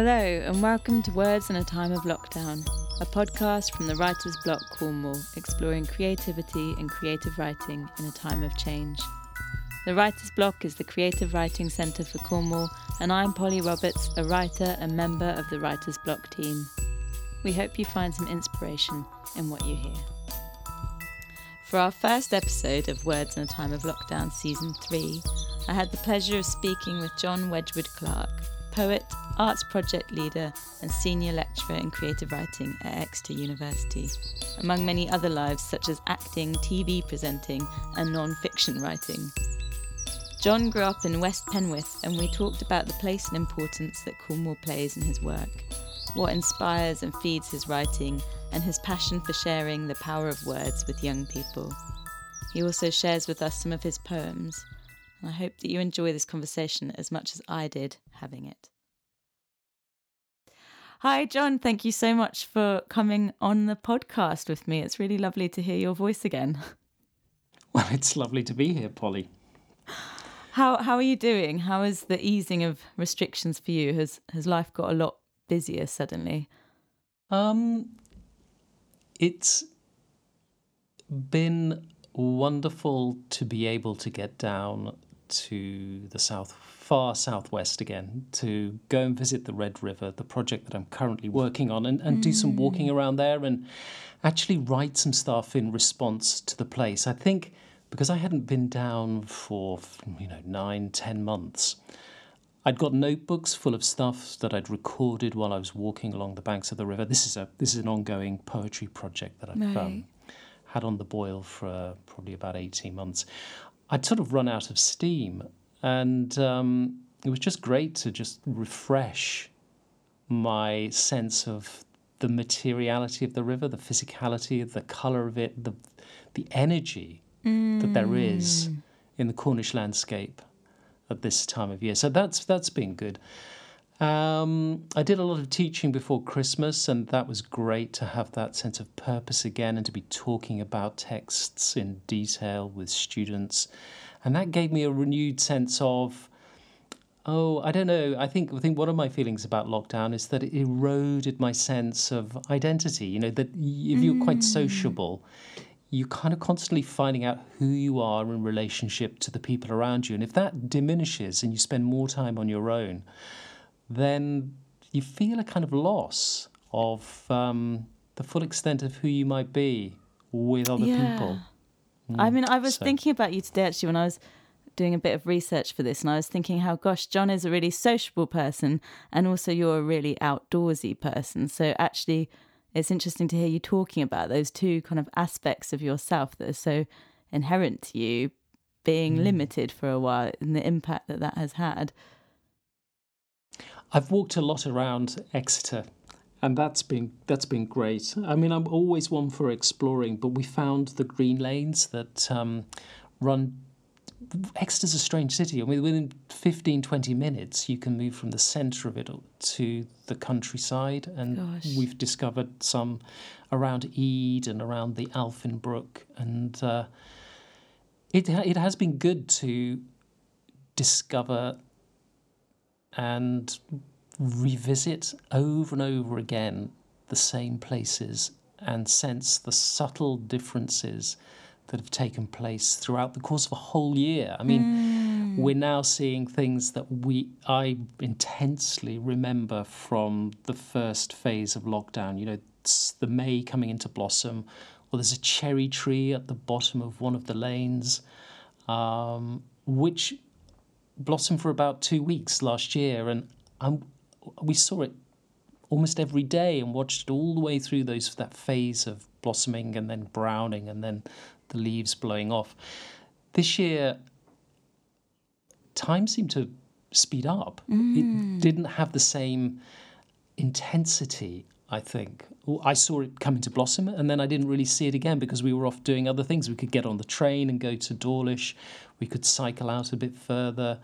Hello, and welcome to Words in a Time of Lockdown, a podcast from the Writer's Block Cornwall, exploring creativity and creative writing in a time of change. The Writer's Block is the creative writing centre for Cornwall, and I'm Polly Roberts, a writer and member of the Writer's Block team. We hope you find some inspiration in what you hear. For our first episode of Words in a Time of Lockdown Season 3, I had the pleasure of speaking with John Wedgewood Clarke, poet, arts project leader, and senior lecturer in creative writing at Exeter University, among many other lives such as acting, TV presenting, and non fiction writing. John grew up in West Penwith, and we talked about the place and importance that Cornwall plays in his work, what inspires and feeds his writing, and his passion for sharing the power of words with young people. He also shares with us some of his poems, and I hope that you enjoy this conversation as much as I did having it. Hi, John. Thank you so much for coming on the podcast with me. It's really lovely to hear your voice again. Well, it's lovely to be here, Polly. How how are you doing? How is the easing of restrictions for you? Has has life got a lot busier suddenly? Um, it's been wonderful to be able to get down to the south, far southwest again, to go and visit the Red River, the project that I'm currently working on, and, and mm. do some walking around there and actually write some stuff in response to the place. I think because I hadn't been down for, you know, nine, ten months. I'd got notebooks full of stuff that I'd recorded while I was walking along the banks of the river. This is a this is an ongoing poetry project that I've right. um, had on the boil for uh, probably about eighteen months. I'd sort of run out of steam, and um, it was just great to just refresh my sense of the materiality of the river, the physicality, the colour of it, the the energy mm. that there is mm. in the Cornish landscape at this time of year. So that's that's been good. Um, I did a lot of teaching before Christmas, and that was great to have that sense of purpose again and to be talking about texts in detail with students. And that gave me a renewed sense of, oh, I don't know. I think I think one of my feelings about lockdown is that it eroded my sense of identity. You know, that if you're quite mm. sociable, you're kind of constantly finding out who you are in relationship to the people around you. And if that diminishes and you spend more time on your own, then you feel a kind of loss of um, the full extent of who you might be with other yeah. people. Mm, I mean, I was so. thinking about you today actually when I was doing a bit of research for this, and I was thinking how, gosh, John is a really sociable person, and also you're a really outdoorsy person. So actually, it's interesting to hear you talking about those two kind of aspects of yourself that are so inherent to you being mm. limited for a while and the impact that that has had. I've walked a lot around Exeter and that's been that's been great. I mean, I'm always one for exploring, but we found the green lanes that um, run Exeter's a strange city. I mean, within 15, 20 minutes, you can move from the centre of it to the countryside. And Gosh. we've discovered some around Ide and around the Alphin Brook. And uh, it, it has been good to discover and revisit over and over again the same places and sense the subtle differences that have taken place throughout the course of a whole year. I mean, mm. we're now seeing things that we I intensely remember from the first phase of lockdown. You know, the May coming into blossom, or there's a cherry tree at the bottom of one of the lanes, um, which blossomed for about two weeks last year, and um, we saw it almost every day and watched it all the way through those that phase of blossoming and then browning and then the leaves blowing off. This year, time seemed to speed up. Mm. It didn't have the same intensity, I think. I saw it come into blossom and then I didn't really see it again because we were off doing other things. We could get on the train and go to Dawlish, we could cycle out a bit further.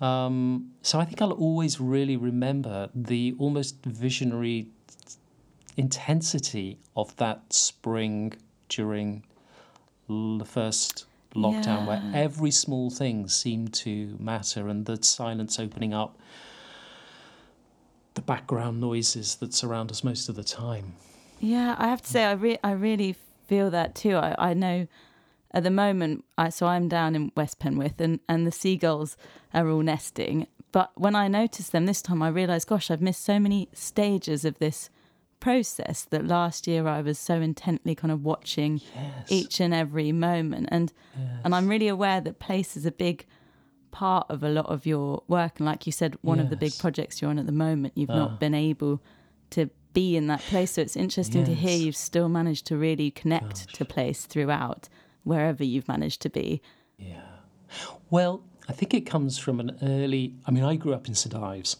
Um, so I think I'll always really remember the almost visionary intensity of that spring during the first lockdown yeah. where every small thing seemed to matter and the silence opening up the background noises that surround us most of the time. Yeah, I have to say, I re- I really feel that too. I, I know at the moment, I so I'm down in West Penwith, and and the seagulls are all nesting. But when I noticed them this time, I realised, gosh, I've missed so many stages of this process that last year I was so intently kind of watching Yes. each and every moment, and and I'm really aware that place is a big part of a lot of your work. And like you said, one of the big projects you're on at the moment, you've Ah. not been able to be in that place. So it's interesting to hear you've still managed to really connect to place throughout wherever you've managed to be. Yeah. Well, I think it comes from an early. I mean, I grew up in St Ives,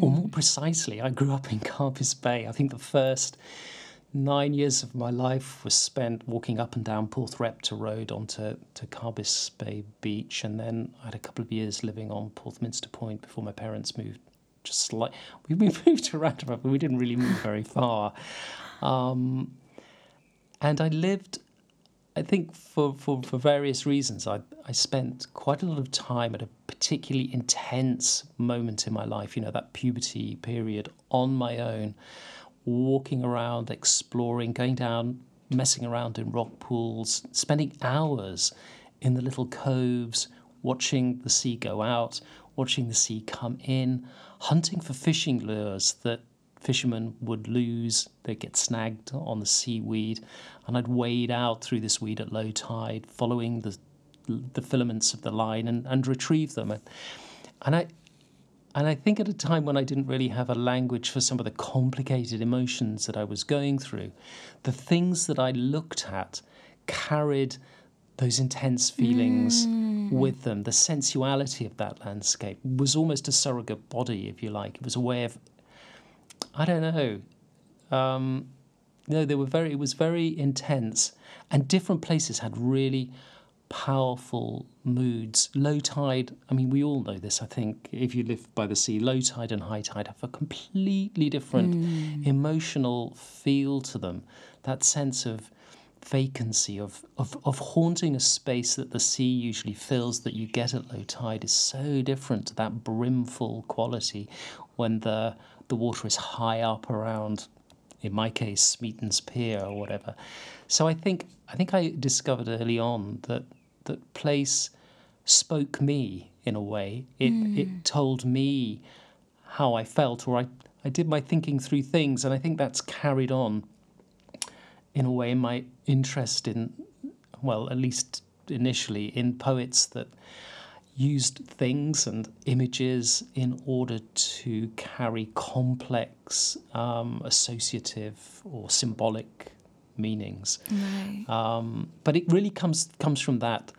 or more precisely, I grew up in Carbis Bay. I think the first nine years of my life was spent walking up and down Porthrepta Road onto to Carbis Bay Beach, and then I had a couple of years living on Porthminster Point before my parents moved. Just like we we moved around, but we didn't really move very far. Um, and I lived I think for, for, for various reasons, I, I spent quite a lot of time at a particularly intense moment in my life, you know, that puberty period on my own, walking around, exploring, going down, messing around in rock pools, spending hours in the little coves, watching the sea go out, watching the sea come in, hunting for fishing lures that fishermen would lose, they'd get snagged on the seaweed, and I'd wade out through this weed at low tide, following the the filaments of the line and, and retrieve them. And, and I and I think at a time when I didn't really have a language for some of the complicated emotions that I was going through, the things that I looked at carried those intense feelings mm. with them. The sensuality of that landscape was almost a surrogate body, if you like. It was a way of I don't know. Um, no, they were very. It was very intense, and different places had really powerful moods. Low tide. I mean, we all know this. I think if you live by the sea, low tide and high tide have a completely different emotional feel to them. That sense of vacancy of, of of haunting a space that the sea usually fills that you get at low tide is so different to that brimful quality when the the water is high up around in my case Smeaton's Pier or whatever. So I think I think I discovered early on that that place spoke me in a way. It hmm. it told me how I felt or I, I did my thinking through things and I think that's carried on in a way my interest in well, at least initially, in poets that used things and images in order to carry complex um, associative or symbolic meanings. Right. Um, but it really comes comes from that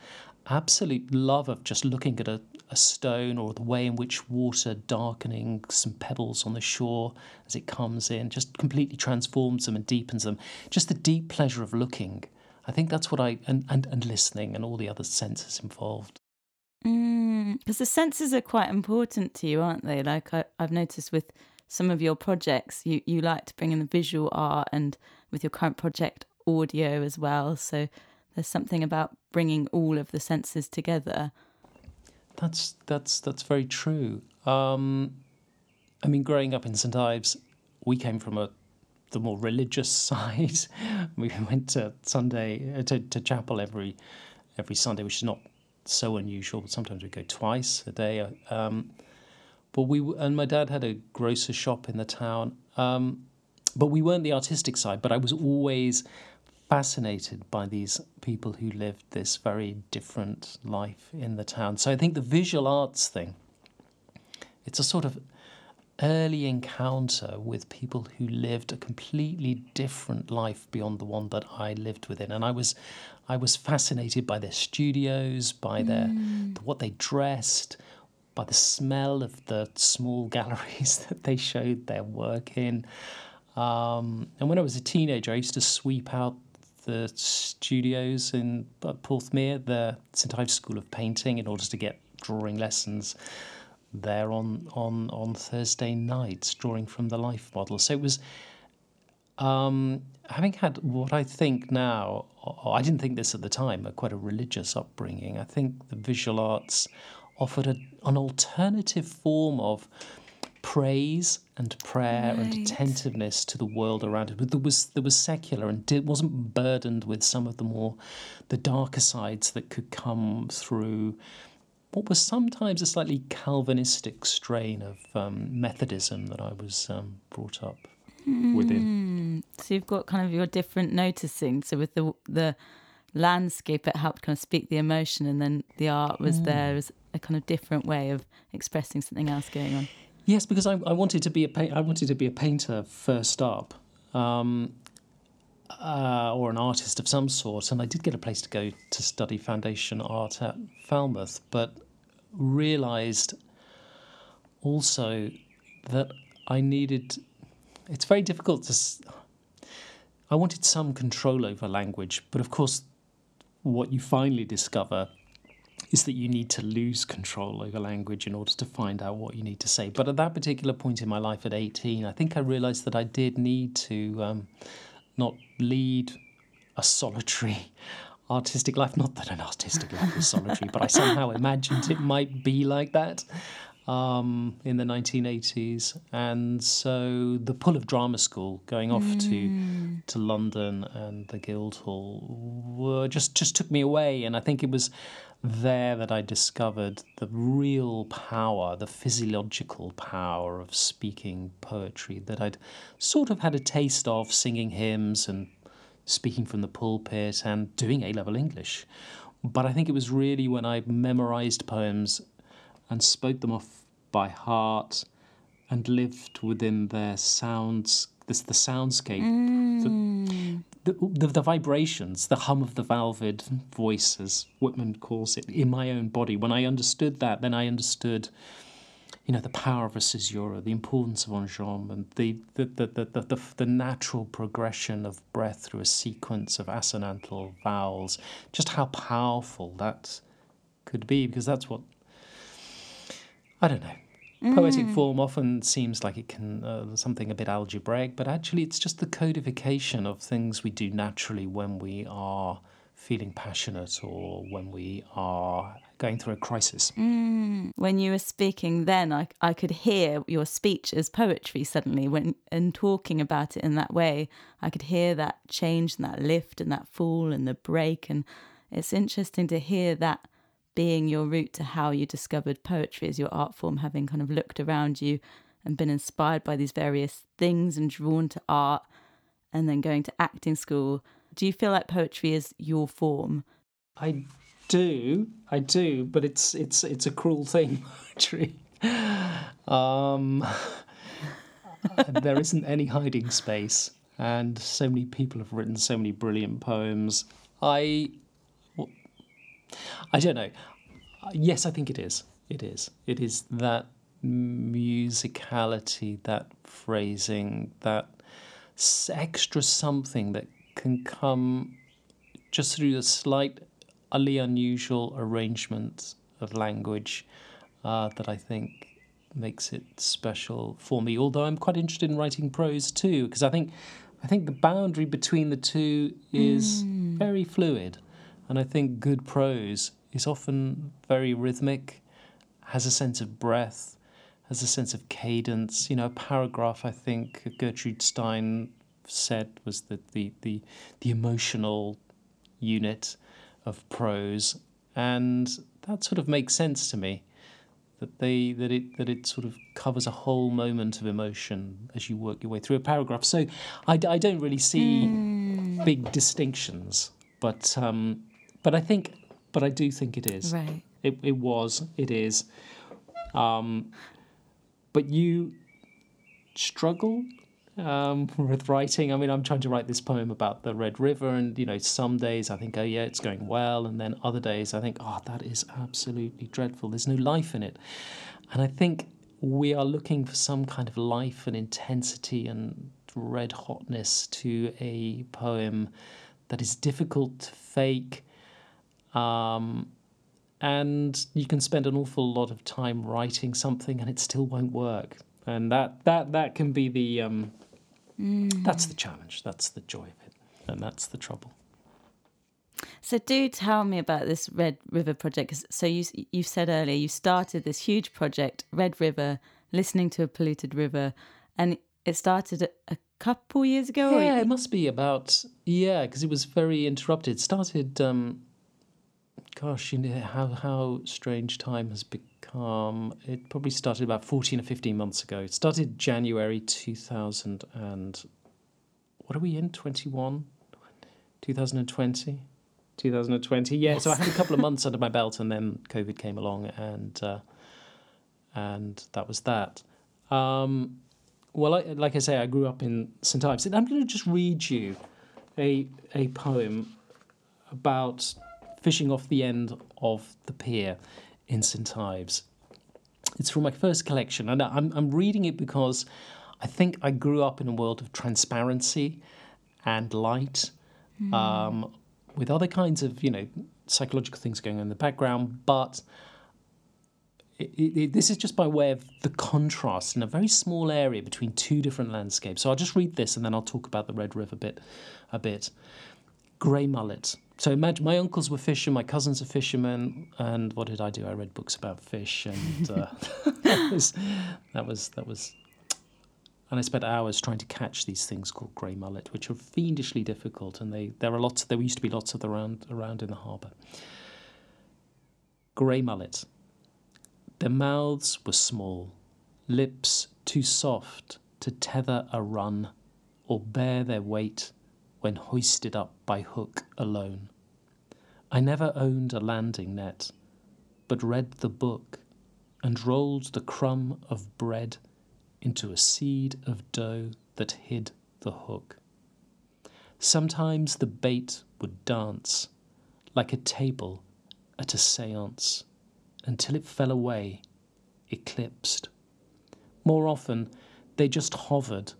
absolute love of just looking at a, a stone or the way in which water darkening some pebbles on the shore as it comes in just completely transforms them and deepens them. Just the deep pleasure of looking. I think that's what I and, and, and listening and all the other senses involved. Because the senses are quite important to you, aren't they? Like I, I've noticed with some of your projects, you, you like to bring in the visual art and with your current project, audio as well. So there's something about bringing all of the senses together. That's that's that's very true. Um, I mean, growing up in St Ives, we came from a the more religious side. we went to Sunday uh, to, to chapel every every Sunday, which is not so unusual. But sometimes we'd go twice a day. Um, but we and my dad had a grocer shop in the town. Um, but we weren't the artistic side. But I was always fascinated by these people who lived this very different life in the town. So I think the visual arts thing, it's a sort of early encounter with people who lived a completely different life beyond the one that I lived within. And I was I was fascinated by their studios, by their what they dressed, by the smell of the small galleries that they showed their work in. Um, and when I was a teenager, I used to sweep out the studios in uh, Porthmeor, the St Ives School of Painting, in order to get drawing lessons there on on on Thursday nights, drawing from the life model. So it was um, having had what I think now. I didn't think this at the time. but Quite a religious upbringing. I think the visual arts offered a, an alternative form of praise and prayer and attentiveness to the world around it. But there was there was secular and it wasn't burdened with some of the more the darker sides that could come through what was sometimes a slightly Calvinistic strain of um, Methodism that I was um, brought up within. So you've got kind of your different noticing. So with the the landscape, it helped kind of speak the emotion, and then the art was there as a kind of different way of expressing something else going on. Yes, because I, I wanted to be a pa- I wanted to be a painter first up, um, uh, or an artist of some sort, and I did get a place to go to study foundation art at Falmouth, but realised also that I needed. It's very difficult to. I wanted some control over language, but of course, what you finally discover is that you need to lose control over language in order to find out what you need to say. But at that particular point in my life at 18, I think I realized that I did need to um, not lead a solitary artistic life. Not that an artistic life is solitary, but I somehow imagined it might be like that um, in the 1980s. And so the pull of drama school, going off to to London and the Guildhall, were just just took me away. And I think it was there that I discovered the real power, the physiological power of speaking poetry that I'd sort of had a taste of singing hymns and speaking from the pulpit and doing A level English. But I think it was really when I memorized poems and spoke them off by heart and lived within their sounds, this the soundscape, the, the, the, the vibrations, the hum of the valved voice, as Whitman calls it, in my own body. When I understood that, then I understood, you know, the power of a caesura, the importance of enjambment, the the, the, the, the, the, the natural progression of breath through a sequence of assonantal vowels, just how powerful that could be, because that's what I don't know. Poetic form often seems like it can uh, something a bit algebraic, but actually it's just the codification of things we do naturally when we are feeling passionate or when we are going through a crisis. When you were speaking then, I, I could hear your speech as poetry suddenly. When and talking about it in that way, I could hear that change and that lift and that fall and the break. And it's interesting to hear that being your route to how you discovered poetry as your art form, having kind of looked around you and been inspired by these various things and drawn to art and then going to acting school. Do you feel like poetry is your form? I do, I do, but it's it's it's a cruel thing, poetry. Um, there isn't any hiding space, and so many people have written so many brilliant poems. I, I don't know. Yes, I think it is. It is. It is that musicality, that phrasing, that extra something that can come just through the slightly unusual arrangement of language uh, that I think makes it special for me. Although I'm quite interested in writing prose too, because I think I think the boundary between the two is very fluid, and I think good prose is often very rhythmic, has a sense of breath, has a sense of cadence. You know, a paragraph I think Gertrude Stein said was that the the the emotional unit of prose, and that sort of makes sense to me. That they that it that it sort of covers a whole moment of emotion as you work your way through a paragraph. So I don't really see big distinctions, but um, but I think but I do think it is. Right. It it was it is. Um, but you struggle um, with writing. I mean, I'm trying to write this poem about the Red River, and you know, some days I think, oh yeah, it's going well, and then other days I think, oh, that is absolutely dreadful. There's no life in it, and I think we are looking for some kind of life and intensity and red hotness to a poem that is difficult to fake. Um, and you can spend an awful lot of time writing something and it still won't work and that that that can be the um, that's the challenge that's the joy of it and that's the trouble So do tell me about this Red River project. So you you said earlier you started this huge project, Red River, listening to a polluted river, and it started a, a couple years ago. Yeah, or... it must be about yeah, because it was very interrupted. It started. Um, gosh, you know how how strange time has become. It probably started about fourteen or fifteen months ago. It started January two thousand and what are we in twenty one, two thousand and twenty. 2020, yeah. Yes. So I had a couple of months under my belt, and then COVID came along, and uh, and that was that. Um, well, I, like I say, I grew up in St Ives. I'm going to just read you a a poem about fishing off the end of the pier in St Ives. It's from my first collection, and I'm I'm reading it because I think I grew up in a world of transparency and light, mm. um, with other kinds of you know psychological things going on in the background, but it, it, this is just by way of the contrast in a very small area between two different landscapes. So I'll just read this and then I'll talk about the Red River bit a bit. Grey mullet. So imagine my uncles were fishermen, my cousins are fishermen, and what did I do? I read books about fish, and uh, that was that was that was. And I spent hours trying to catch these things called grey mullet, which are fiendishly difficult, and they there are lots. There used to be lots of them around around in the harbour. Grey mullet. Their mouths were small, lips too soft to tether a run or bear their weight when hoisted up by hook alone. I never owned a landing net, but read the book and rolled the crumb of bread into a seed of dough that hid the hook. Sometimes the bait would dance like a table at a seance until it fell away, eclipsed. More often, they just hovered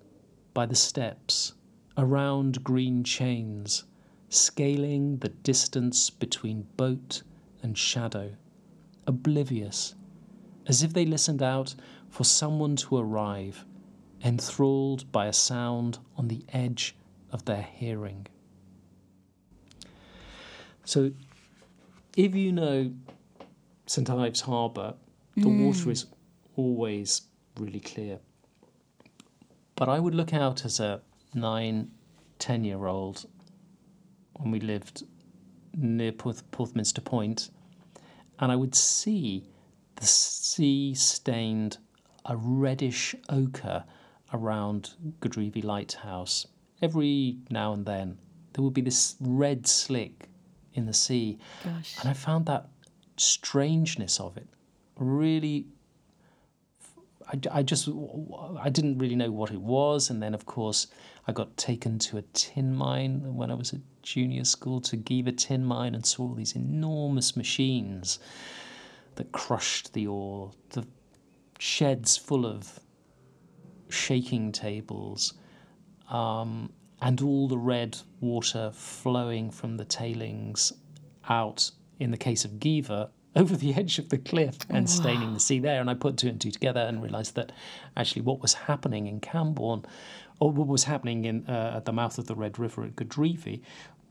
by the steps, around green chains, scaling the distance between boat and shadow, oblivious, as if they listened out for someone to arrive, enthralled by a sound on the edge of their hearing. So, if you know St Ives Harbour, the mm. water is always really clear. But I would look out as a nine, ten year old when we lived near Porth- Porthminster Point, and I would see the sea stained a reddish ochre around Godrevy Lighthouse. Every now and then, there would be this red slick in the sea. Gosh. And I found that strangeness of it really I, I just I didn't really know what it was, and then of course I got taken to a tin mine when I was at junior school to Geevor tin mine and saw all these enormous machines that crushed the ore, the sheds full of shaking tables, um, and all the red water flowing from the tailings out in the case of Geevor, over the edge of the cliff and wow. staining the sea there. And I put two and two together and realised that actually what was happening in Camborne, or what was happening in uh, at the mouth of the Red River at Godrevy,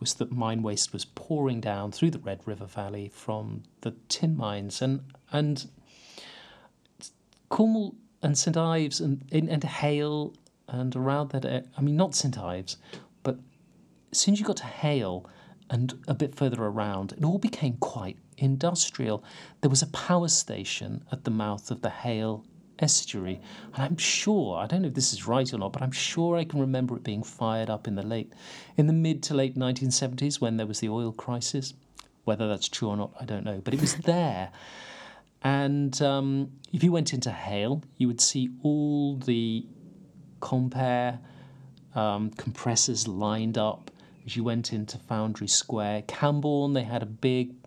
was that mine waste was pouring down through the Red River Valley from the tin mines and and Cornwall and St Ives and and Hayle and around that. I mean, not St Ives, but as soon as you got to Hayle and a bit further around, it all became quite industrial. There was a power station at the mouth of the Hayle estuary, and I'm sure I don't know if this is right or not, but I'm sure I can remember it being fired up in the late, in the mid to late 1970s when there was the oil crisis. Whether that's true or not, I don't know, but it was there. And um, if you went into Hayle, you would see all the Compair um, compressors lined up as you went into Foundry Square. Camborne, they had a big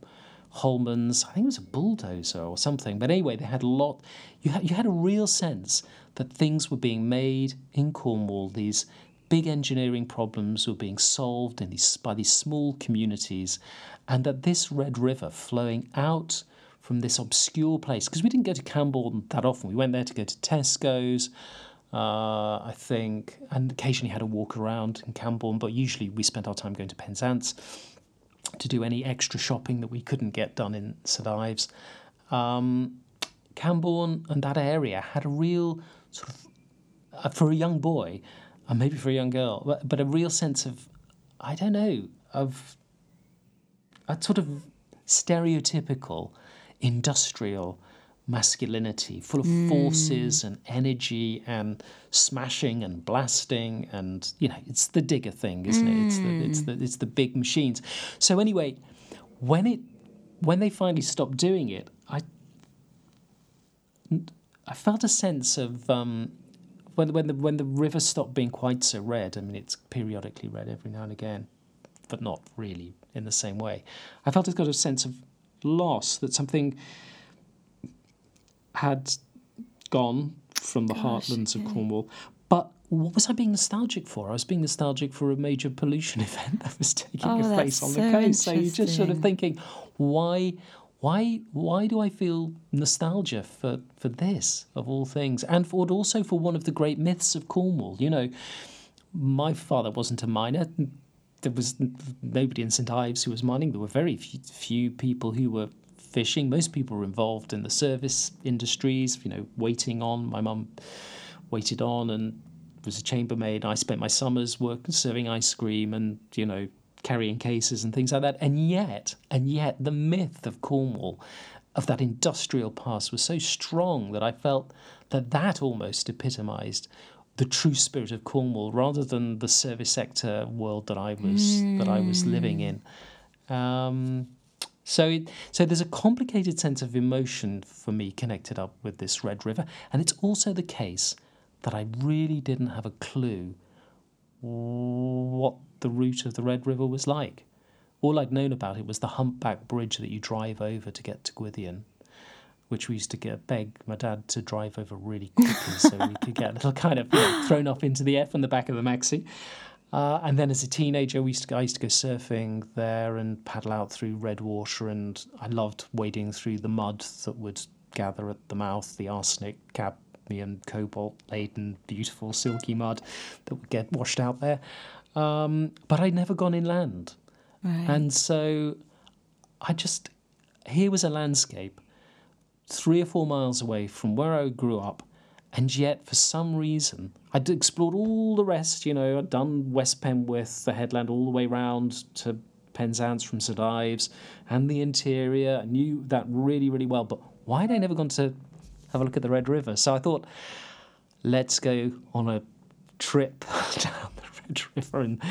Holman's, I think it was a bulldozer or something. But anyway, they had a lot. You had, you had a real sense that things were being made in Cornwall. These big engineering problems were being solved in these, by these small communities, and that this Red River flowing out from this obscure place, because we didn't go to Camborne that often. We went there to go to Tesco's, uh, I think, and occasionally had a walk around in Camborne, but usually we spent our time going to Penzance to do any extra shopping that we couldn't get done in St Ives. Um, Camborne and that area had a real sort of, uh, for a young boy, and maybe for a young girl, but, but a real sense of, I don't know, of a sort of stereotypical industrial masculinity, full of mm. forces and energy and smashing and blasting and you know it's the digger thing, isn't mm. it? It's the it's the it's the big machines. So anyway, when it when they finally stopped doing it, I I felt a sense of um, when when the when the river stopped being quite so red. I mean, it's periodically red every now and again, but not really in the same way. I felt it got a sense of loss that something had gone from the Gosh, heartlands yeah. of Cornwall. But what was I being nostalgic for? I was being nostalgic for a major pollution event that was taking oh, place on so the coast. So you're just sort of thinking, why why why do I feel nostalgia for, for this of all things? And for also for one of the great myths of Cornwall. You know, my father wasn't a miner. There was nobody in St Ives who was mining. There were very few, few people who were fishing. Most people were involved in the service industries, you know, waiting on. My mum waited on and was a chambermaid. I spent my summers working serving ice cream and, you know, carrying cases and things like that. And yet, and yet, the myth of Cornwall, of that industrial past, was so strong that I felt that that almost epitomised the true spirit of Cornwall, rather than the service sector world that I was mm. that I was living in. Um, so, it, so there's a complicated sense of emotion for me connected up with this Red River, and it's also the case that I really didn't have a clue what the route of the Red River was like. All I'd known about it was the humpback bridge that you drive over to get to Gwithian, which we used to get beg my dad to drive over really quickly so we could get a little kind of you know, thrown off into the air from the back of the maxi. Uh, and then as a teenager, we used to, I used to go surfing there and paddle out through red water, and I loved wading through the mud that would gather at the mouth, the arsenic, cadmium, cobalt laden, beautiful, silky mud that would get washed out there. Um, but I'd never gone inland. Right. And so I just, here was a landscape three or four miles away from where I grew up and yet, for some reason, I'd explored all the rest. You know, I'd done West Penwith, the headland, all the way round to Penzance from St Ives, and the interior. I knew that really, really well. But why had I never gone to have a look at the Red River? So I thought, let's go on a trip down the Red River and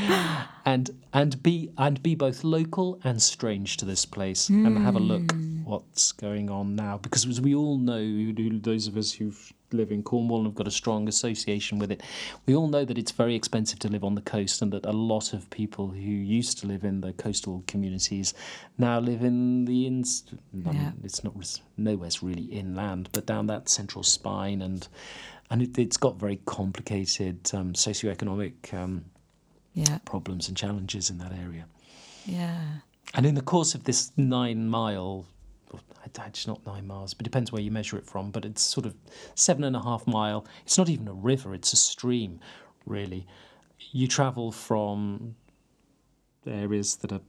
and and be and be both local and strange to this place mm. and have a look hmm. What's going on now because as we all know those of us who've live in Cornwall and have got a strong association with it. We all know that it's very expensive to live on the coast and that a lot of people who used to live in the coastal communities now live in the ins. Yeah. I mean, it's not nowhere's really inland, but down that central spine and and it, has got very complicated um, socioeconomic um, yeah. problems and challenges in that area. Yeah. And in the course of this nine mile it's not nine miles, but it depends where you measure it from. But it's sort of seven and a half mile. It's not even a river; it's a stream, really. You travel from areas that are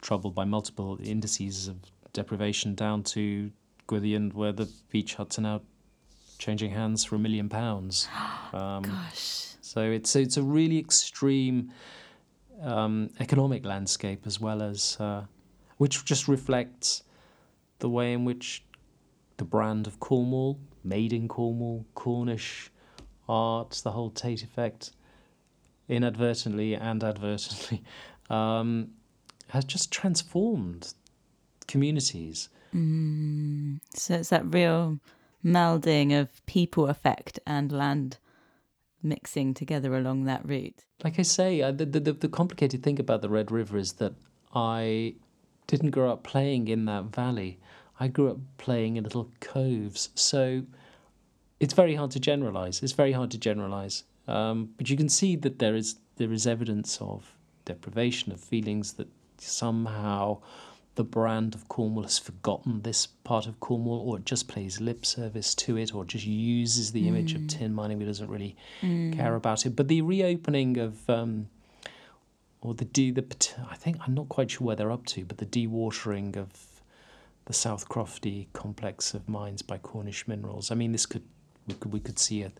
troubled by multiple indices of deprivation down to Gwithian, where the beach huts are now changing hands for a million pounds. Um, Gosh. So it's it's a really extreme um, economic landscape as well as uh, which just reflects the way in which the brand of Cornwall, made in Cornwall, Cornish art, the whole Tate effect, inadvertently and advertently, um, has just transformed communities. Mm. So it's that real melding of people effect and land mixing together along that route. Like I say, uh, the, the, the complicated thing about the Red River is that I didn't grow up playing in that valley. I grew up playing in little coves. So it's very hard to generalize. It's very hard to generalize. Um, but you can see that there is there is evidence of deprivation of feelings that somehow the brand of Cornwall has forgotten this part of Cornwall, or it just plays lip service to it, or just uses the mm. image of mm. tin mining, but doesn't really mm. care about it. But the reopening of um, or the de- the I think I'm not quite sure where they're up to, but the dewatering of the South Crofty complex of mines by Cornish Minerals. I mean, this could we could we could see it.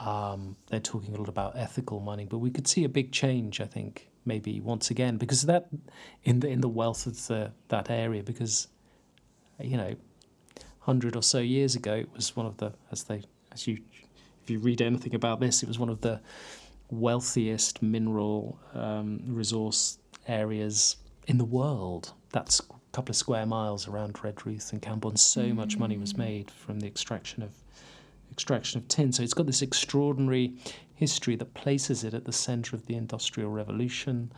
Um, they're talking a lot about ethical mining, but we could see a big change. I think maybe once again because that in the in the wealth of the, that area because you know hundred or so years ago it was one of the as they as you if you read anything about this it was one of the wealthiest mineral um, resource areas in the world. That's a couple of square miles around Redruth and Camborne. So mm. much money was made from the extraction of extraction of tin. So it's got this extraordinary history that places it at the centre of the Industrial Revolution.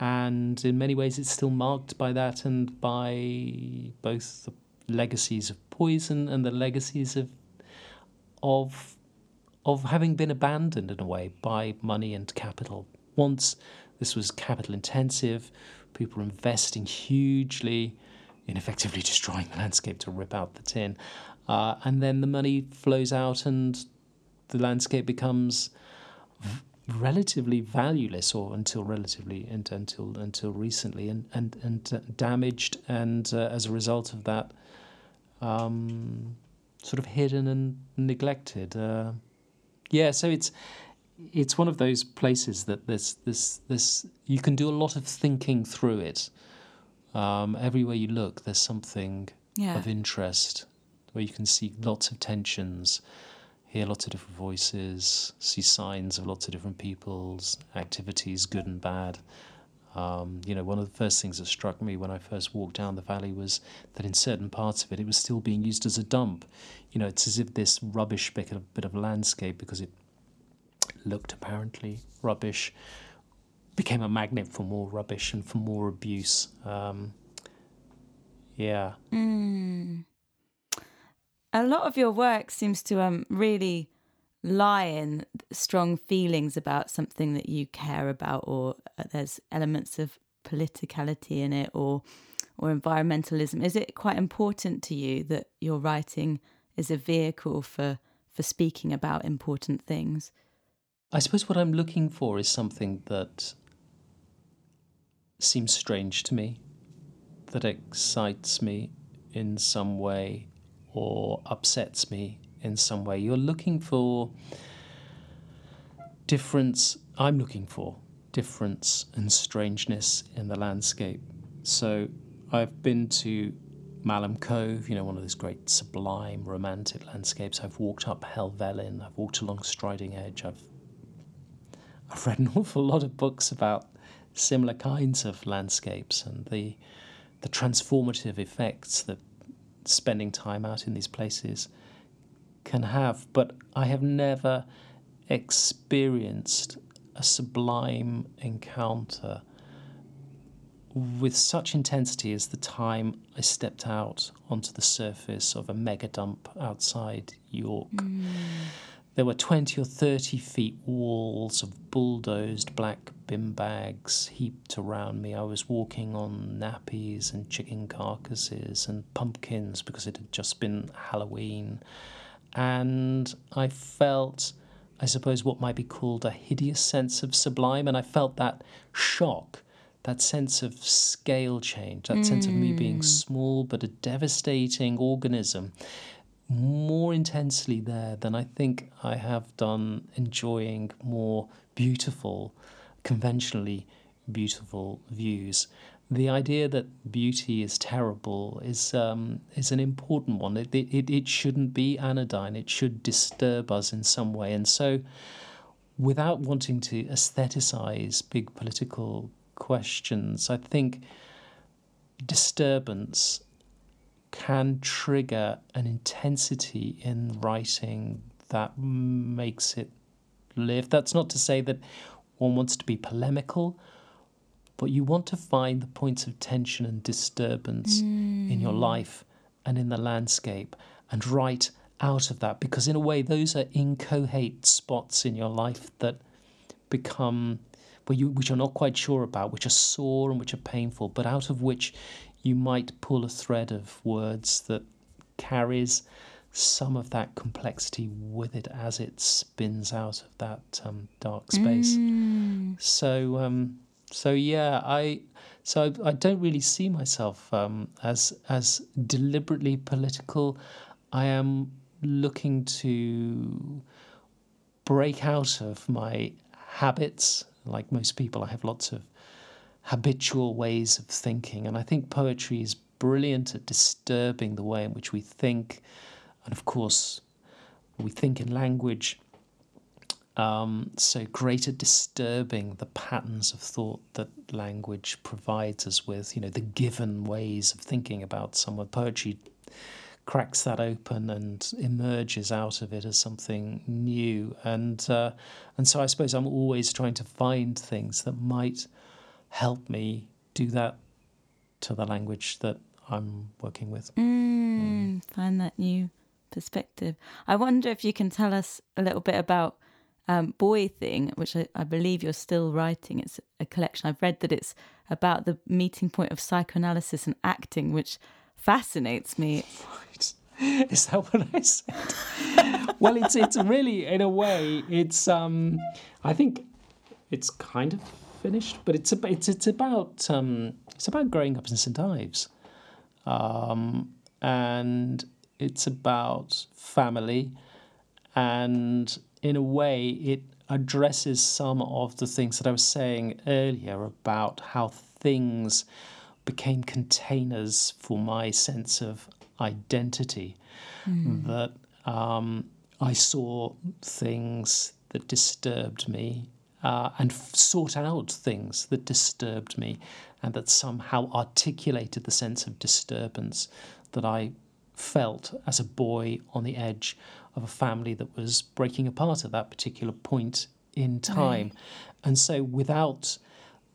And in many ways, it's still marked by that and by both the legacies of poison and the legacies of of of having been abandoned in a way by money and capital. Once this was capital intensive, people were investing hugely in effectively destroying the landscape to rip out the tin. Uh, and then the money flows out and the landscape becomes v- relatively valueless or until relatively and, until until recently and and, and uh, damaged and uh, as a result of that um, sort of hidden and neglected uh, yeah, so it's it's one of those places that there's this this you can do a lot of thinking through it. Um, everywhere you look, there's something yeah. of interest where you can see lots of tensions, hear lots of different voices, see signs of lots of different people's activities, good and bad. Um, you know, one of the first things that struck me when I first walked down the valley was that in certain parts of it, it was still being used as a dump. You know, it's as if this rubbish bit of, bit of landscape, because it looked apparently rubbish, became a magnet for more rubbish and for more abuse. Um, yeah. Mm. A lot of your work seems to um, really lie in strong feelings about something that you care about, or uh, there's elements of politicality in it, or or environmentalism. Is it quite important to you that your writing is a vehicle for for speaking about important things? I suppose what I'm looking for is something that seems strange to me, that excites me in some way or upsets me in some way. You're looking for difference. I'm looking for difference and strangeness in the landscape. So I've been to Malham Cove, you know, one of those great sublime romantic landscapes. I've walked up Helvellyn, I've walked along Striding Edge, I've I've read an awful lot of books about similar kinds of landscapes and the the transformative effects that spending time out in these places can have, but I have never experienced a sublime encounter with such intensity as the time I stepped out onto the surface of a mega dump outside York. Mm. There were 20 or 30 feet walls of bulldozed black bin bags heaped around me. I was walking on nappies and chicken carcasses and pumpkins because it had just been Halloween. And I felt, I suppose, what might be called a hideous sense of sublime. And I felt that shock, that sense of scale change, that mm. sense of me being hmm. small but a devastating organism more intensely there than I think I have done enjoying more beautiful, conventionally beautiful views. The idea that beauty is terrible is um, is an important one. It, it, it shouldn't be anodyne. It should disturb us in some way. And so, without wanting to aestheticize big political questions, I think disturbance can trigger an intensity in writing that makes it live. That's not to say that one wants to be polemical, but you want to find the points of tension and disturbance mm. in your mm. life and in the landscape and write out of that because, in a way, those are inchoate spots in your life that become. Where you, which you're not quite sure about, which are sore and which are painful, but out of which you might pull a thread of words that carries some of that complexity with it as it spins out of that um, dark space. Mm. So, um, so yeah, I So I, I don't really see myself um, as as deliberately political. I am looking to break out of my habits. Like most people, I have lots of habitual ways of thinking, and I think poetry is brilliant at disturbing the way in which we think. And of course, we think in language um, so greater disturbing the patterns of thought that language provides us with, you know, the given ways of thinking about someone. Poetry cracks that open and emerges out of it as something new. And uh, and so I suppose I'm always trying to find things that might help me do that to the language that I'm working with. Mm, mm. Find that new perspective. I wonder if you can tell us a little bit about um, Boy Thing, which I, I, believe you're still writing. It's a collection. I've read that it's about the meeting point of psychoanalysis and acting, which fascinates me. Right. Is that what I said? well, it's it's really in a way it's um I think it's kind of finished, but it's a, it's it's about um it's about growing up in St Ives, um and it's about family and in a way, it addresses some of the things that I was saying earlier about how things became containers for my sense of identity. Mm. That um, I saw things that disturbed me uh, and f- sought out things that disturbed me and that somehow articulated the sense of disturbance that I felt as a boy on the edge of a family that was breaking apart at that particular point in time. Right. And so, without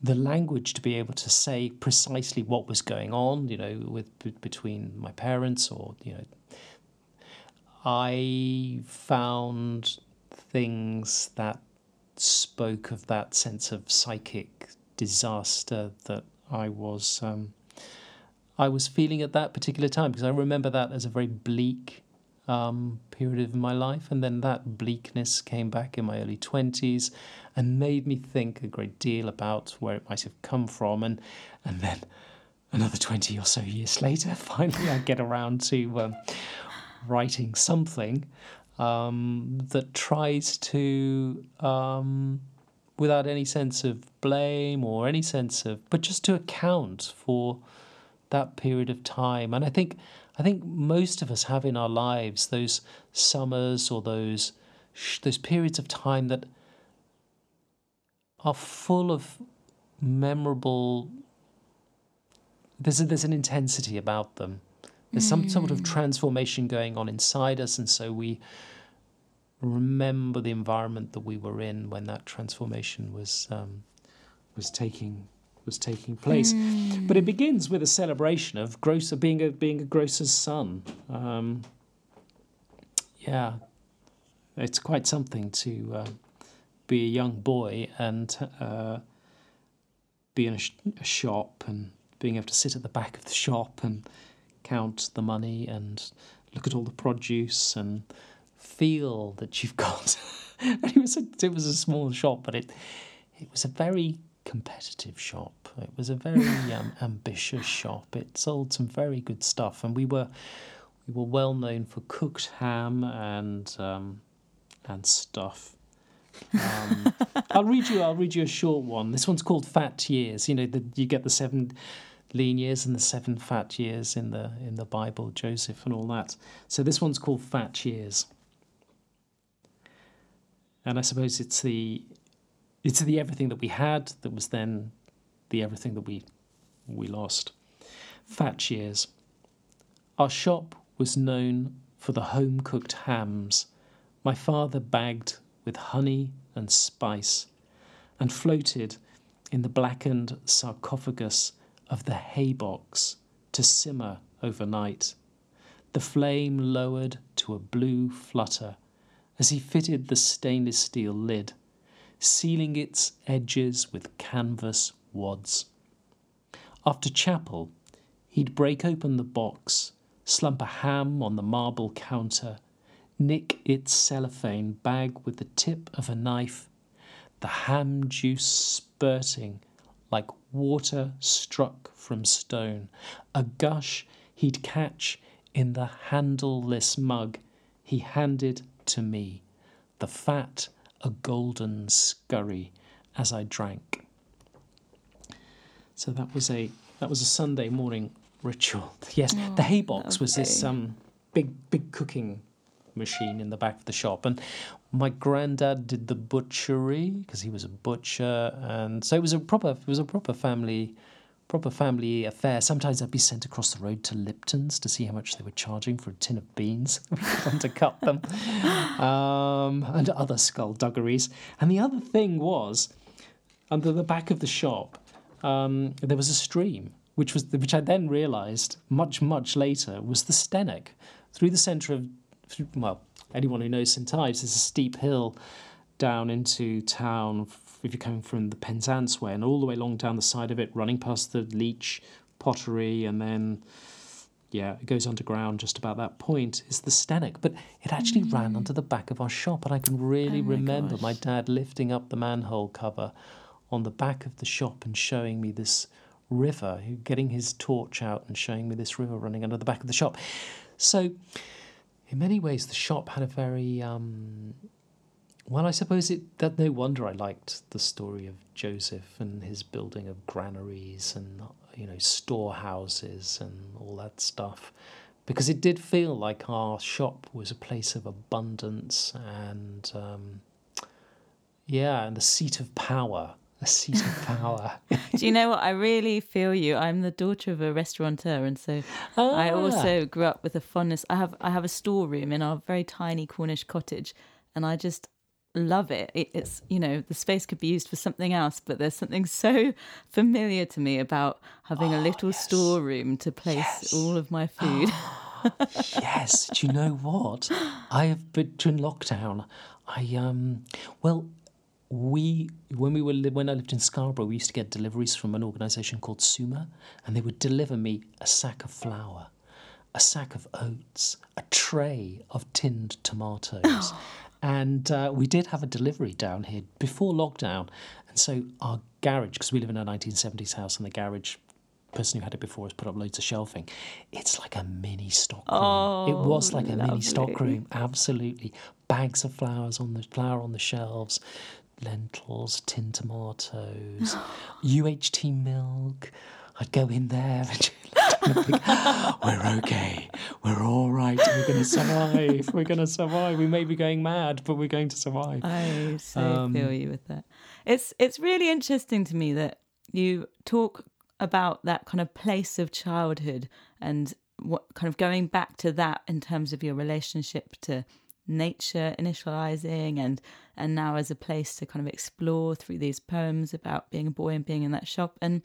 the language to be able to say precisely what was going on, you know, with between my parents or you know, I found things that spoke of that sense of psychic disaster that I was um, I was feeling at that particular time because I remember that as a very bleak um, period of my life, and then that bleakness came back in my early twenties and made me think a great deal about where it might have come from, and and then another twenty or so years later, finally I get around to um, writing something um, that tries to. Um, without any sense of blame or any sense of, but just to account for that period of time. And I think I think most of us have in our lives those summers or those those periods of time that are full of memorable. There's a, there's an intensity about them. There's mm. some sort of mm. transformation going on inside us, and so we remember the environment that we were in when that transformation was um, was taking was taking place. Mm. But it begins with a celebration of grocer being a being a grocer's son. Um, yeah, it's quite something to uh, be a young boy and uh, be in a, sh- a, shop and being able to sit at the back of the shop and count the money and look at all the produce and feel that you've got. it was a, it was a small shop, but it it was a very competitive shop. It was a very um, ambitious shop. It sold some very good stuff, and we were we were well known for cooked ham and um, and stuff. Um, I'll read you. I'll read you a short one. This one's called Fat Years. You know, the, you get the seven lean years and the seven fat years in the in the Bible, Joseph and all that. So this one's called Fat Years. And I suppose it's the it's the everything that we had that was then the everything that we we lost. Fat years. Our shop was known for the home cooked hams, my father bagged with honey and spice, and floated in the blackened sarcophagus of the hay box to simmer overnight. The flame lowered to a blue flutter as he fitted the stainless steel lid sealing its edges with canvas wads. After chapel, he'd break open the box, slump a ham on the marble counter, nick its cellophane bag with the tip of a knife, the ham juice spurting like water struck from stone, a gush he'd catch in the handleless mug he handed to me, the fat a golden scurry as I drank. So that was a that was a Sunday morning ritual. Yes, oh, the hay box was this um, big big cooking machine in the back of the shop, and my granddad did the butchery because he was a butcher, and so it was a proper it was a proper family proper family affair. Sometimes I'd be sent across the road to Lipton's to see how much they were charging for a tin of beans. to cut them, um, and other skullduggeries. And the other thing was, under the back of the shop, um, there was a stream, which was which I then realised much much later was the Stennack. Through the centre of, well, anyone who knows St Ives, there's a steep hill down into town if you're coming from the Penzance way, and all the way along down the side of it, running past the Leach pottery, and then yeah, it goes underground just about that point, is the Stennack. But it actually mm. ran under the back of our shop, and I can really oh my remember gosh. my dad lifting up the manhole cover on the back of the shop and showing me this river, getting his torch out and showing me this river running under the back of the shop. So, in many ways, the shop had a very um, well, I suppose it that no wonder I liked the story of Joseph and his building of granaries and you know storehouses and all that stuff, because it did feel like our shop was a place of abundance and um, yeah, and the seat of power. A seat of power. Do you know what? I really feel you. I'm the daughter of a restaurateur, and so ah. I also grew up with a fondness. I have I have a storeroom in our very tiny Cornish cottage, and I just love it. it. It's, you know, the space could be used for something else, but there's something so familiar to me about having oh, a little yes. storeroom to place yes. all of my food. yes. Do you know what? I have been during lockdown. I um well we when we were when I lived in Scarborough, we used to get deliveries from an organisation called Suma, and they would deliver me a sack of flour, a sack of oats, a tray of tinned tomatoes, And uh, we did have a delivery down here before lockdown. And so our garage, because we live in a 1970s house, and the garage person who had it before has put up loads of shelving. It's like a mini stock room. Oh, it was like a mini stock room, absolutely. Bags of flowers on the flour on the shelves, lentils, tin tomatoes, UHT milk. I'd go in there and we're okay. We're all right. We're going to survive. We're going to survive. We may be going mad, but we're going to survive. I so um, feel you with that. It's it's really interesting to me that you talk about that kind of place of childhood and what kind of going back to that in terms of your relationship to nature initializing and and now as a place to kind of explore through these poems about being a boy and being in that shop and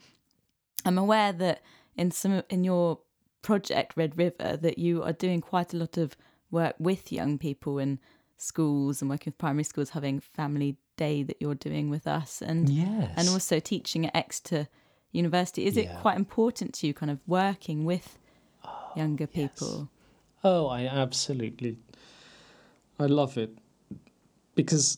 i'm aware that in some in your project Red River that you are doing quite a lot of work with young people in schools and working with primary schools, having family day that you're doing with us, and yes. and also teaching at Exeter University. Is yeah. it quite important to you, kind of working with oh, younger people? Yes. Oh, I absolutely, I love it because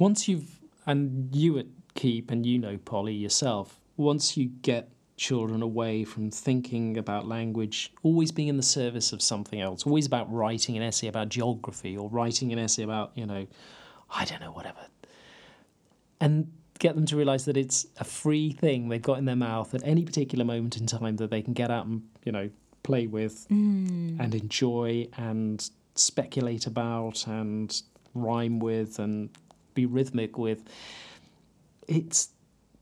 once you've and you at Keep and you know Polly yourself, once you get children away from thinking about language always being in the service of something else, always about writing an essay about geography or writing an essay about, you know, I don't know, whatever. And get them to realize that it's a free thing they've got in their mouth at any particular moment in time that they can get out and, you know, play with mm. and enjoy and speculate about and rhyme with and be rhythmic with. It's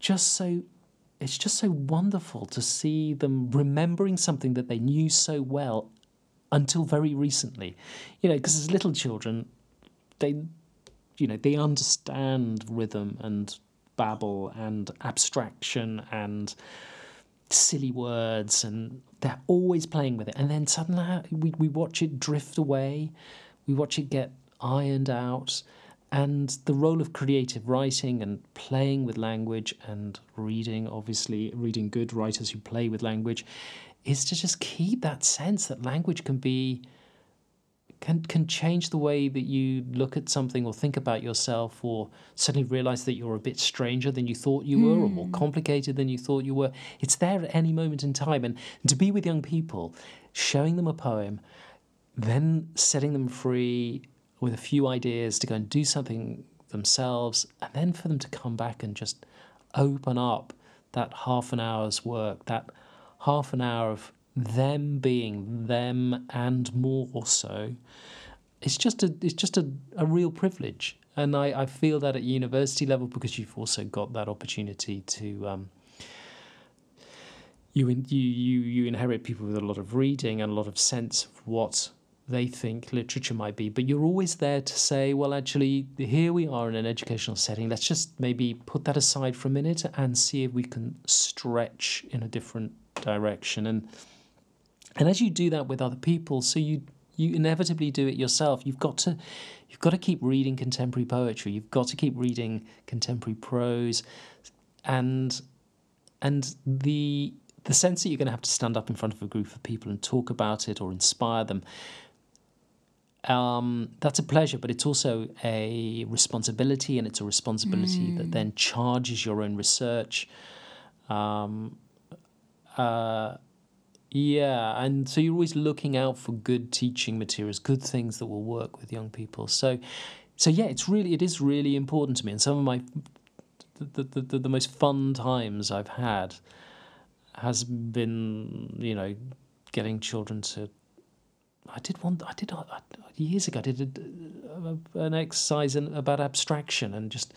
just so it's just so wonderful to see them remembering something that they knew so well until very recently. You know, because as little children, they, you know, they understand rhythm and babble and abstraction and silly words and they're always playing with it. And then suddenly we, we watch it drift away. We watch it get ironed out and the role of creative writing and playing with language and reading, obviously, reading good writers who play with language, is to just keep that sense that language can be can can change the way that you look at something or think about yourself or suddenly realize that you're a bit stranger than you thought you were or more hmm. complicated than you thought you were. It's there at any moment in time. And, and to be with young people showing them a poem then setting them free with a few ideas to go and do something themselves and then for them to come back and just open up that half an hour's work that half an hour of them being them and more so it's just a it's just a, a real privilege. And I, I feel that at university level because you've also got that opportunity to um, you, you you you inherit people with a lot of reading and a lot of sense of what they think literature might be but you're always there to say well actually here we are in an educational setting let's just maybe put that aside for a minute and see if we can stretch in a different direction and and as you do that with other people, so you you inevitably do it yourself. You've got to you've got to keep reading contemporary poetry. You've got to keep reading contemporary prose, and and the the sense that you're going to have to stand up in front of a group of people and talk about it or inspire them. Um, that's a pleasure, but it's also a responsibility, and it's a responsibility mm. that then charges your own research. Um, uh, yeah, and so you're always looking out for good teaching materials, good things that will work with young people. So, so yeah, it's really it is really important to me, and some of my the the, the, the most fun times I've had has been you know getting children to. I did one. I did I, years ago. I did a, an exercise in, about abstraction and just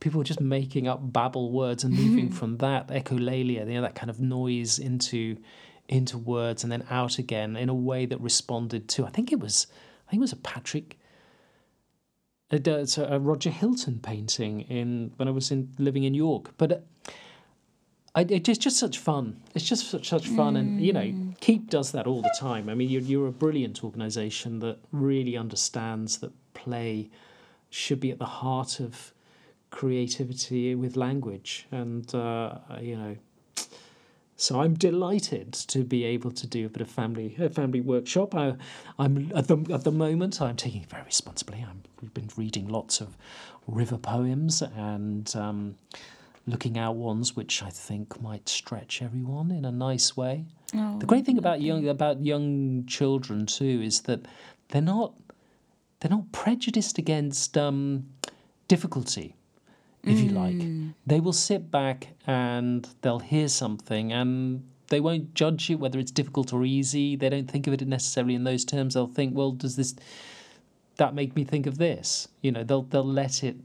people were just making up babble words and moving from that echolalia, you know, that kind of noise into into words and then out again in a way that responded to. I think it was, I think it was a Patrick. It's a, a Roger Hilton painting in when I was in living in York, but. I, it's just such fun. It's just such such fun, mm. and you know, mm. Keep does that all the time. I mean, you're you're a brilliant organisation that really understands that play should be at the heart of creativity with language, and uh, you know, so I'm delighted to be able to do a bit of family a family workshop. I, am at the at the moment I'm taking it very responsibly. I'm, we've been reading lots of river poems and. Um, looking out ones which I think might stretch everyone in a nice way. Oh, the great thing about young about young children too is that they're not they're not prejudiced against um, difficulty if mm. you like. Mm. They will sit back and they'll hear something and they won't judge it whether it's difficult or easy. They don't think of it necessarily in those terms. They'll think, well, does this that make me think of this? You know, they'll they'll let it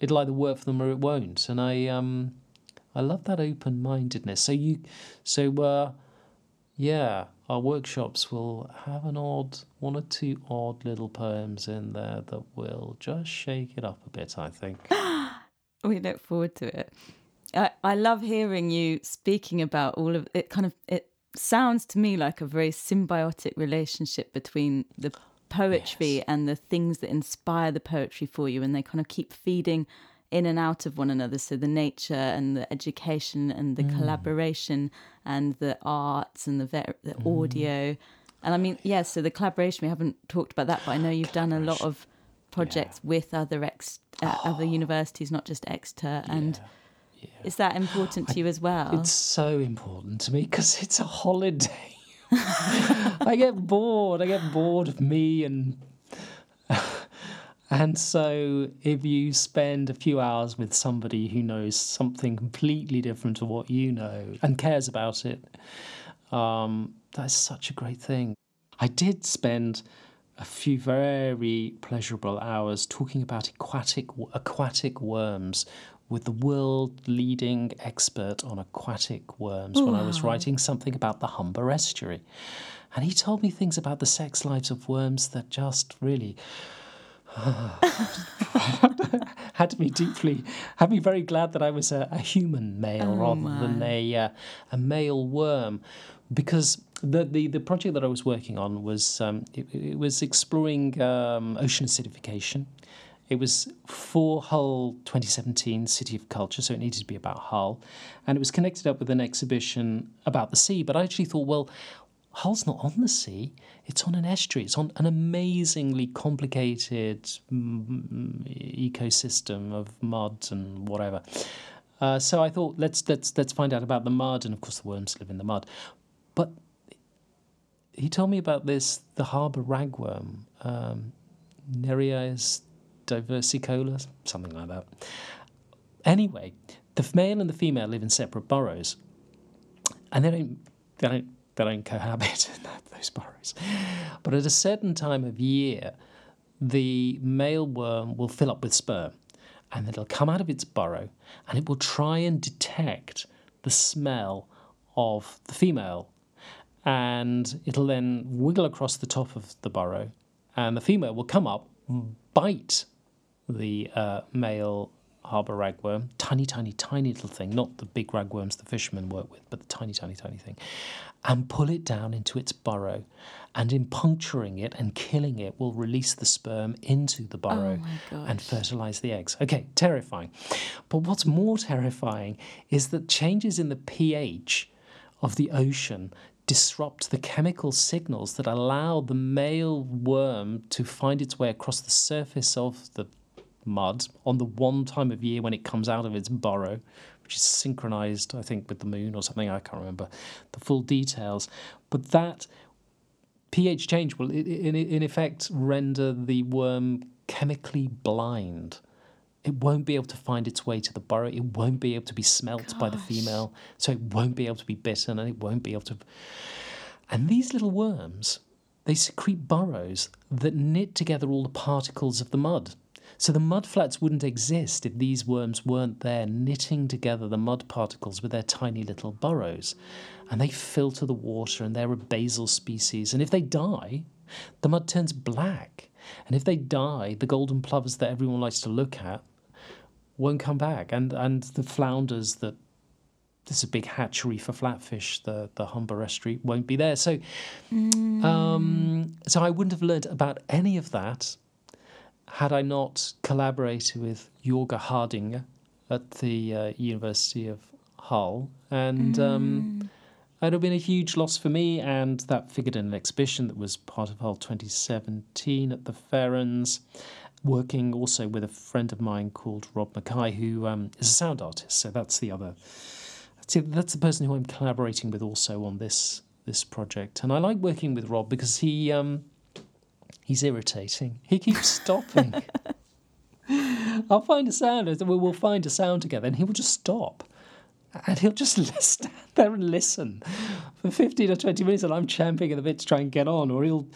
it'll either work for them or it won't. And I um I love that open mindedness. So you so uh yeah, our workshops will have an odd, one or two odd little poems in there that will just shake it up a bit, I think. we look forward to it. I, I love hearing you speaking about all of it, kind of, it sounds to me like a very symbiotic relationship between the poetry yes. and the things that inspire the poetry for you, and they kind of keep feeding in and out of one another. So the nature and the education and the mm. collaboration and the arts and the, ver- the mm. audio. And I mean, yes, yeah, so the collaboration, we haven't talked about that, but I know you've done a lot of projects yeah. with other ex uh, oh. other universities, not just Exeter. And yeah. is that important to you as well? It's so important to me because it's a holiday. I get bored. I get bored of me and and so, if you spend a few hours with somebody who knows something completely different to what you know and cares about it, um, that's such a great thing. I did spend a few very pleasurable hours talking about aquatic aquatic worms with the world leading expert on aquatic worms when I was writing something about the Humber estuary. And he told me things about the sex lives of worms that just really had me deeply, had me very glad that I was a, a human male oh rather my. than a uh, a male worm, because the, the the project that I was working on was um, it, it, was exploring um, ocean acidification. It was for Hull 2017 City of Culture, so it needed to be about Hull, and it was connected up with an exhibition about the sea. But I actually thought, well, Hull's not on the sea, it's on an estuary, it's on an amazingly complicated mm, ecosystem of mud and whatever. Uh, so I thought let's let's let's find out about the mud, and of course the worms live in the mud. But he told me about this the harbour ragworm, um, Nereis diversicolor, something like that. Anyway, the male and the female live in separate burrows, and they don't they don't they don't cohabit in those burrows. But at a certain time of year, the male worm will fill up with sperm and it'll come out of its burrow and it will try and detect the smell of the female. And it'll then wiggle across the top of the burrow, and the female will come up, bite the uh, male harbour ragworm, tiny, tiny, tiny little thing, not the big ragworms the fishermen work with, but the tiny, tiny, tiny thing, and pull it down into its burrow. And in puncturing it and killing it, will release the sperm into the burrow Oh and fertilize the eggs. Okay, terrifying. But what's more terrifying is that changes in the pH of the ocean disrupt the chemical signals that allow the male worm to find its way across the surface of the mud on the one time of year when it comes out of its burrow, which is synchronized, I think, with the moon or something. I can't remember the full details. But that pH change will, in, in effect, render the worm chemically blind. It won't be able to find its way to the burrow. It won't be able to be smelt by the female. So it won't be able to be bitten and it won't be able to. And these little worms, they secrete burrows that knit together all the particles of the mud. So the mudflats wouldn't exist if these worms weren't there knitting together the mud particles with their tiny little burrows. And they filter the water and they're a basal species. And if they die, the mud turns black. And if they die, the golden plovers that everyone likes to look at won't come back. And and the flounders that this is a big hatchery for flatfish, the the Humber estuary won't be there. So um, so I wouldn't have learned about any of that had I not collaborated with Jörg Hardege at the uh, University of Hull. And um, it would have been a huge loss for me, and that figured in an exhibition that was part of Hull 2017 at the Ferens, working also with a friend of mine called Rob Mackay, who um, is a sound artist. So that's the other. That's, that's the person who I'm collaborating with also on this this project, and I like working with Rob because he um, he's irritating. He keeps stopping. I'll find a sound. We'll find a sound together, and he will just stop. And he'll just stand there and listen for 15 or 20 minutes, and I'm champing at the bit to try and get on. Or he'll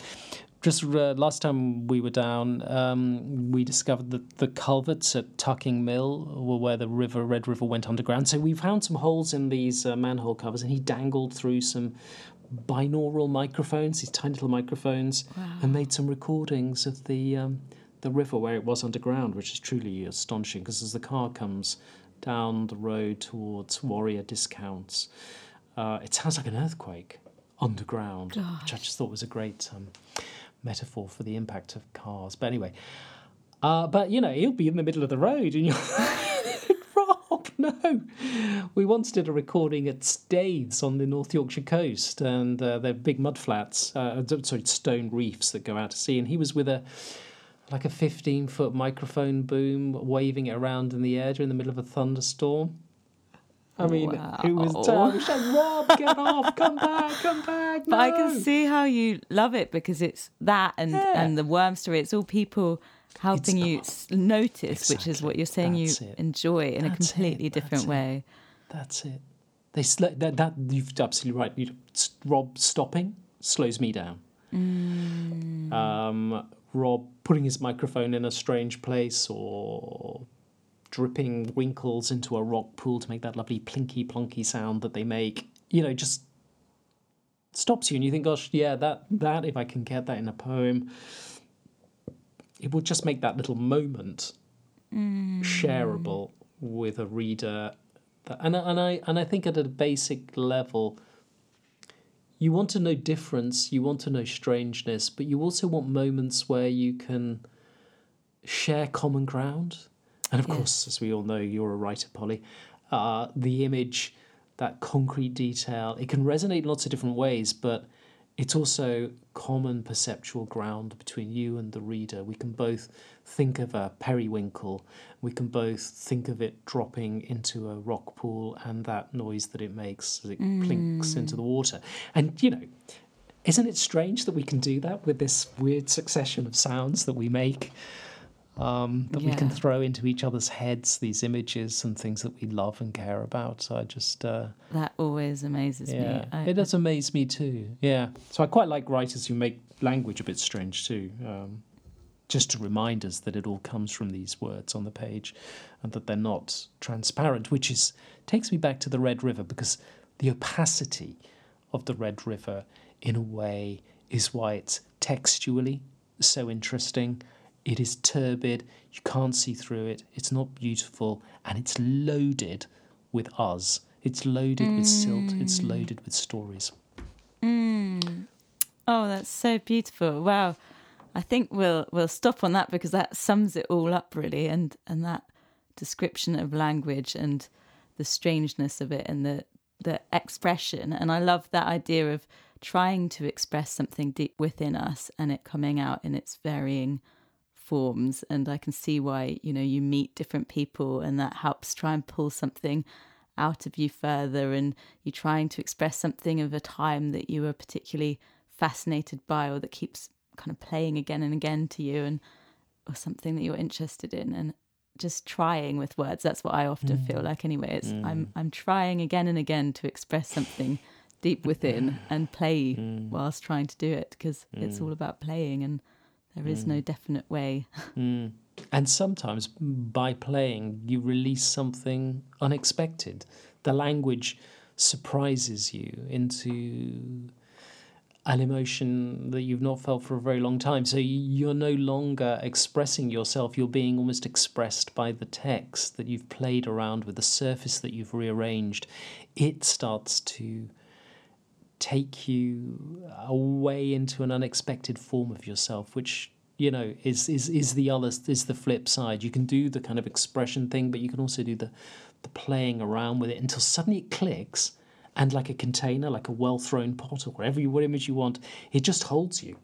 just, uh, last time we were down, um, we discovered that the culverts at Tuckingmill were where the river, Red River, went underground. So we found some holes in these uh, manhole covers, and he dangled through some binaural microphones, these tiny little microphones, and made some recordings of the um, the river where it was underground, which is truly astonishing. Because as the car comes down the road towards Warrior Discounts, uh, it sounds like an earthquake underground, which I just thought was a great um, metaphor for the impact of cars. But anyway, uh, but you know, he'll be in the middle of the road, and you're. No. We once did a recording at Staithes on the North Yorkshire coast, and uh, they're big mud flats, uh, sorry, stone reefs that go out to sea. And he was with a like a 15 foot microphone boom, waving it around in the air during the middle of a thunderstorm. I mean, it was Wow. terrible. Rob, get off, come back, come back. But I can see how you love it because it's that and Yeah. and the worm story. It's all people helping you notice, which is what you're saying you it. enjoy in a That's it. completely That's different it. way. That's it. They sl- that, that you've absolutely right. You, Rob stopping slows me down. Um, Rob putting his microphone in a strange place or dripping winkles into a rock pool to make that lovely plinky plonky sound that they make. You know, just stops you, and you think, "Gosh, yeah, that that if I can get that in a poem, it will just make that little moment shareable with a reader. That- And I- and I and I think at a basic level, you want to know difference, you want to know strangeness, but you also want moments where you can share common ground. And of course, as we all know, you're a writer, Polly. Uh, the image, that concrete detail, it can resonate in lots of different ways, but it's also common perceptual ground between you and the reader. We can both think of a periwinkle, we can both think of it dropping into a rock pool and that noise that it makes as it mm. plinks into the water. And, you know, isn't it strange that we can do that with this weird succession of sounds that we make? Um, that yeah. we can throw into each other's heads these images and things that we love and care about. So I just uh, that always amazes yeah, me. I, it does amaze me too. Yeah. So I quite like writers who make language a bit strange too. Um, just to remind us that it all comes from these words on the page and that they're not transparent, which is takes me back to the Red River because the opacity of the Red River in a way is why it's textually so interesting. It is turbid, you can't see through it, it's not beautiful, and it's loaded with us. It's loaded mm. with silt, it's mm. loaded with stories. Mm. Oh, that's so beautiful. Wow. I think we'll we'll stop on that because that sums it all up really and and that description of language and the strangeness of it and the the expression and I love that idea of trying to express something deep within us and it coming out in its varying forms and I can see why you know you meet different people and that helps try and pull something out of you further and you're trying to express something of a time that you were particularly fascinated by or that keeps kind of playing again and again to you and or something that you're interested in and just trying with words that's what i often mm. feel like anyway it's mm. i'm i'm trying again and again to express something deep within and play mm. whilst trying to do it because it's all mm. about playing and there is no mm. definite way mm. and sometimes by playing you release something unexpected the language surprises you into an emotion that you've not felt for a very long time. So you're no longer expressing yourself, you're being almost expressed by the text that you've played around with, the surface that you've rearranged. It starts to take you away into an unexpected form of yourself, which you know is is is the other is the flip side. You can do the kind of expression thing, but you can also do the the playing around with it until suddenly it clicks and like a container, like a well thrown pot or whatever you, what image you want, it just holds you.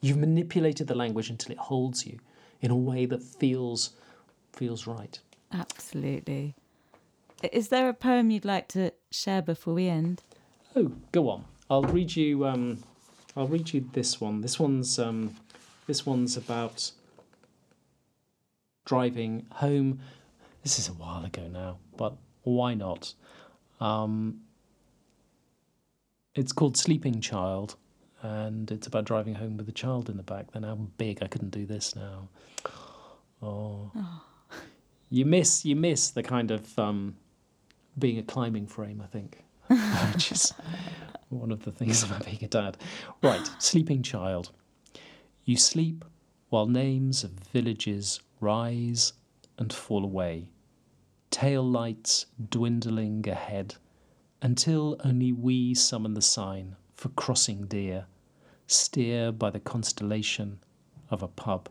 You've manipulated the language until it holds you in a way that feels feels right. Absolutely. Is there a poem you'd like to share before we end? Oh, go on. I'll read you. Um, I'll read you this one. This one's um, this one's about driving home. This is a while ago now, but why not? Um, it's called Sleeping Child, and it's about driving home with a child in the back. Then I'm big. I couldn't do this now. Oh. oh. You miss you miss the kind of um, being a climbing frame, I think, which is one of the things about being a dad. Right, sleeping child. You sleep while names of villages rise and fall away, tail lights dwindling ahead until only we summon the sign for crossing deer, steer by the constellation of a pub.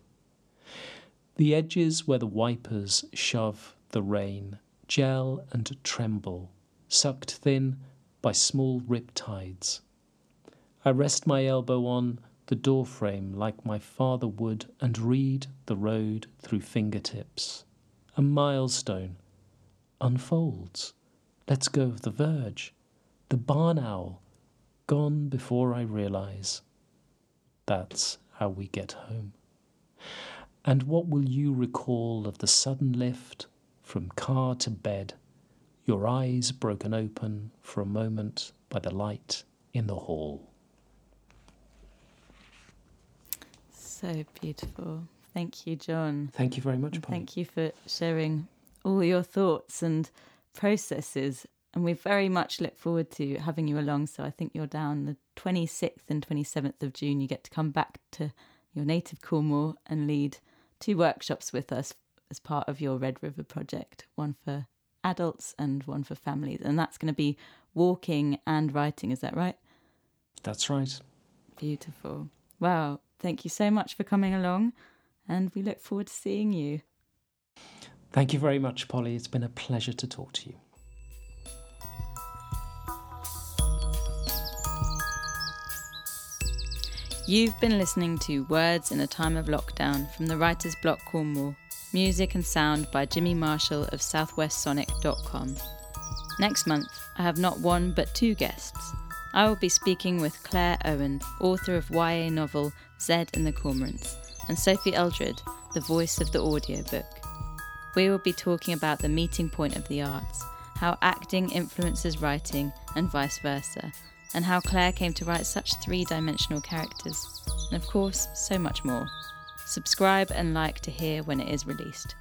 The edges where the wipers shove the rain gel and tremble, sucked thin by small rip tides. I rest my elbow on the doorframe like my father would and read the road through fingertips. A milestone unfolds Let's go of the verge. The barn owl, gone before I realize. That's how we get home. And what will you recall of the sudden lift from car to bed, your eyes broken open for a moment by the light in the hall? So beautiful. Thank you, John. Thank you very much, Paul. Thank you for sharing all your thoughts and processes. And we very much look forward to having you along. So I think you're down the 26th and 27th of June. You get to come back to your native Cornwall and lead two workshops with us as part of your Red River project one for adults and one for families. And that's going to be walking and writing. Is that right? That's right. Beautiful. Wow. Thank you so much for coming along. And we look forward to seeing you. Thank you very much, Polly. It's been a pleasure to talk to you. You've been listening to Words in a Time of Lockdown from the Writer's Block Cornwall, music and sound by Jimmy Marshall of southwestsonic.com. Next month, I have not one but two guests. I will be speaking with Claire Owen, author of YA novel Zed and the Cormorants, and Sophie Eldred, the voice of the audiobook. We will be talking about the meeting point of the arts, how acting influences writing, and vice versa, and how Claire came to write such three dimensional characters, and of course, so much more. Subscribe and like to hear when it is released.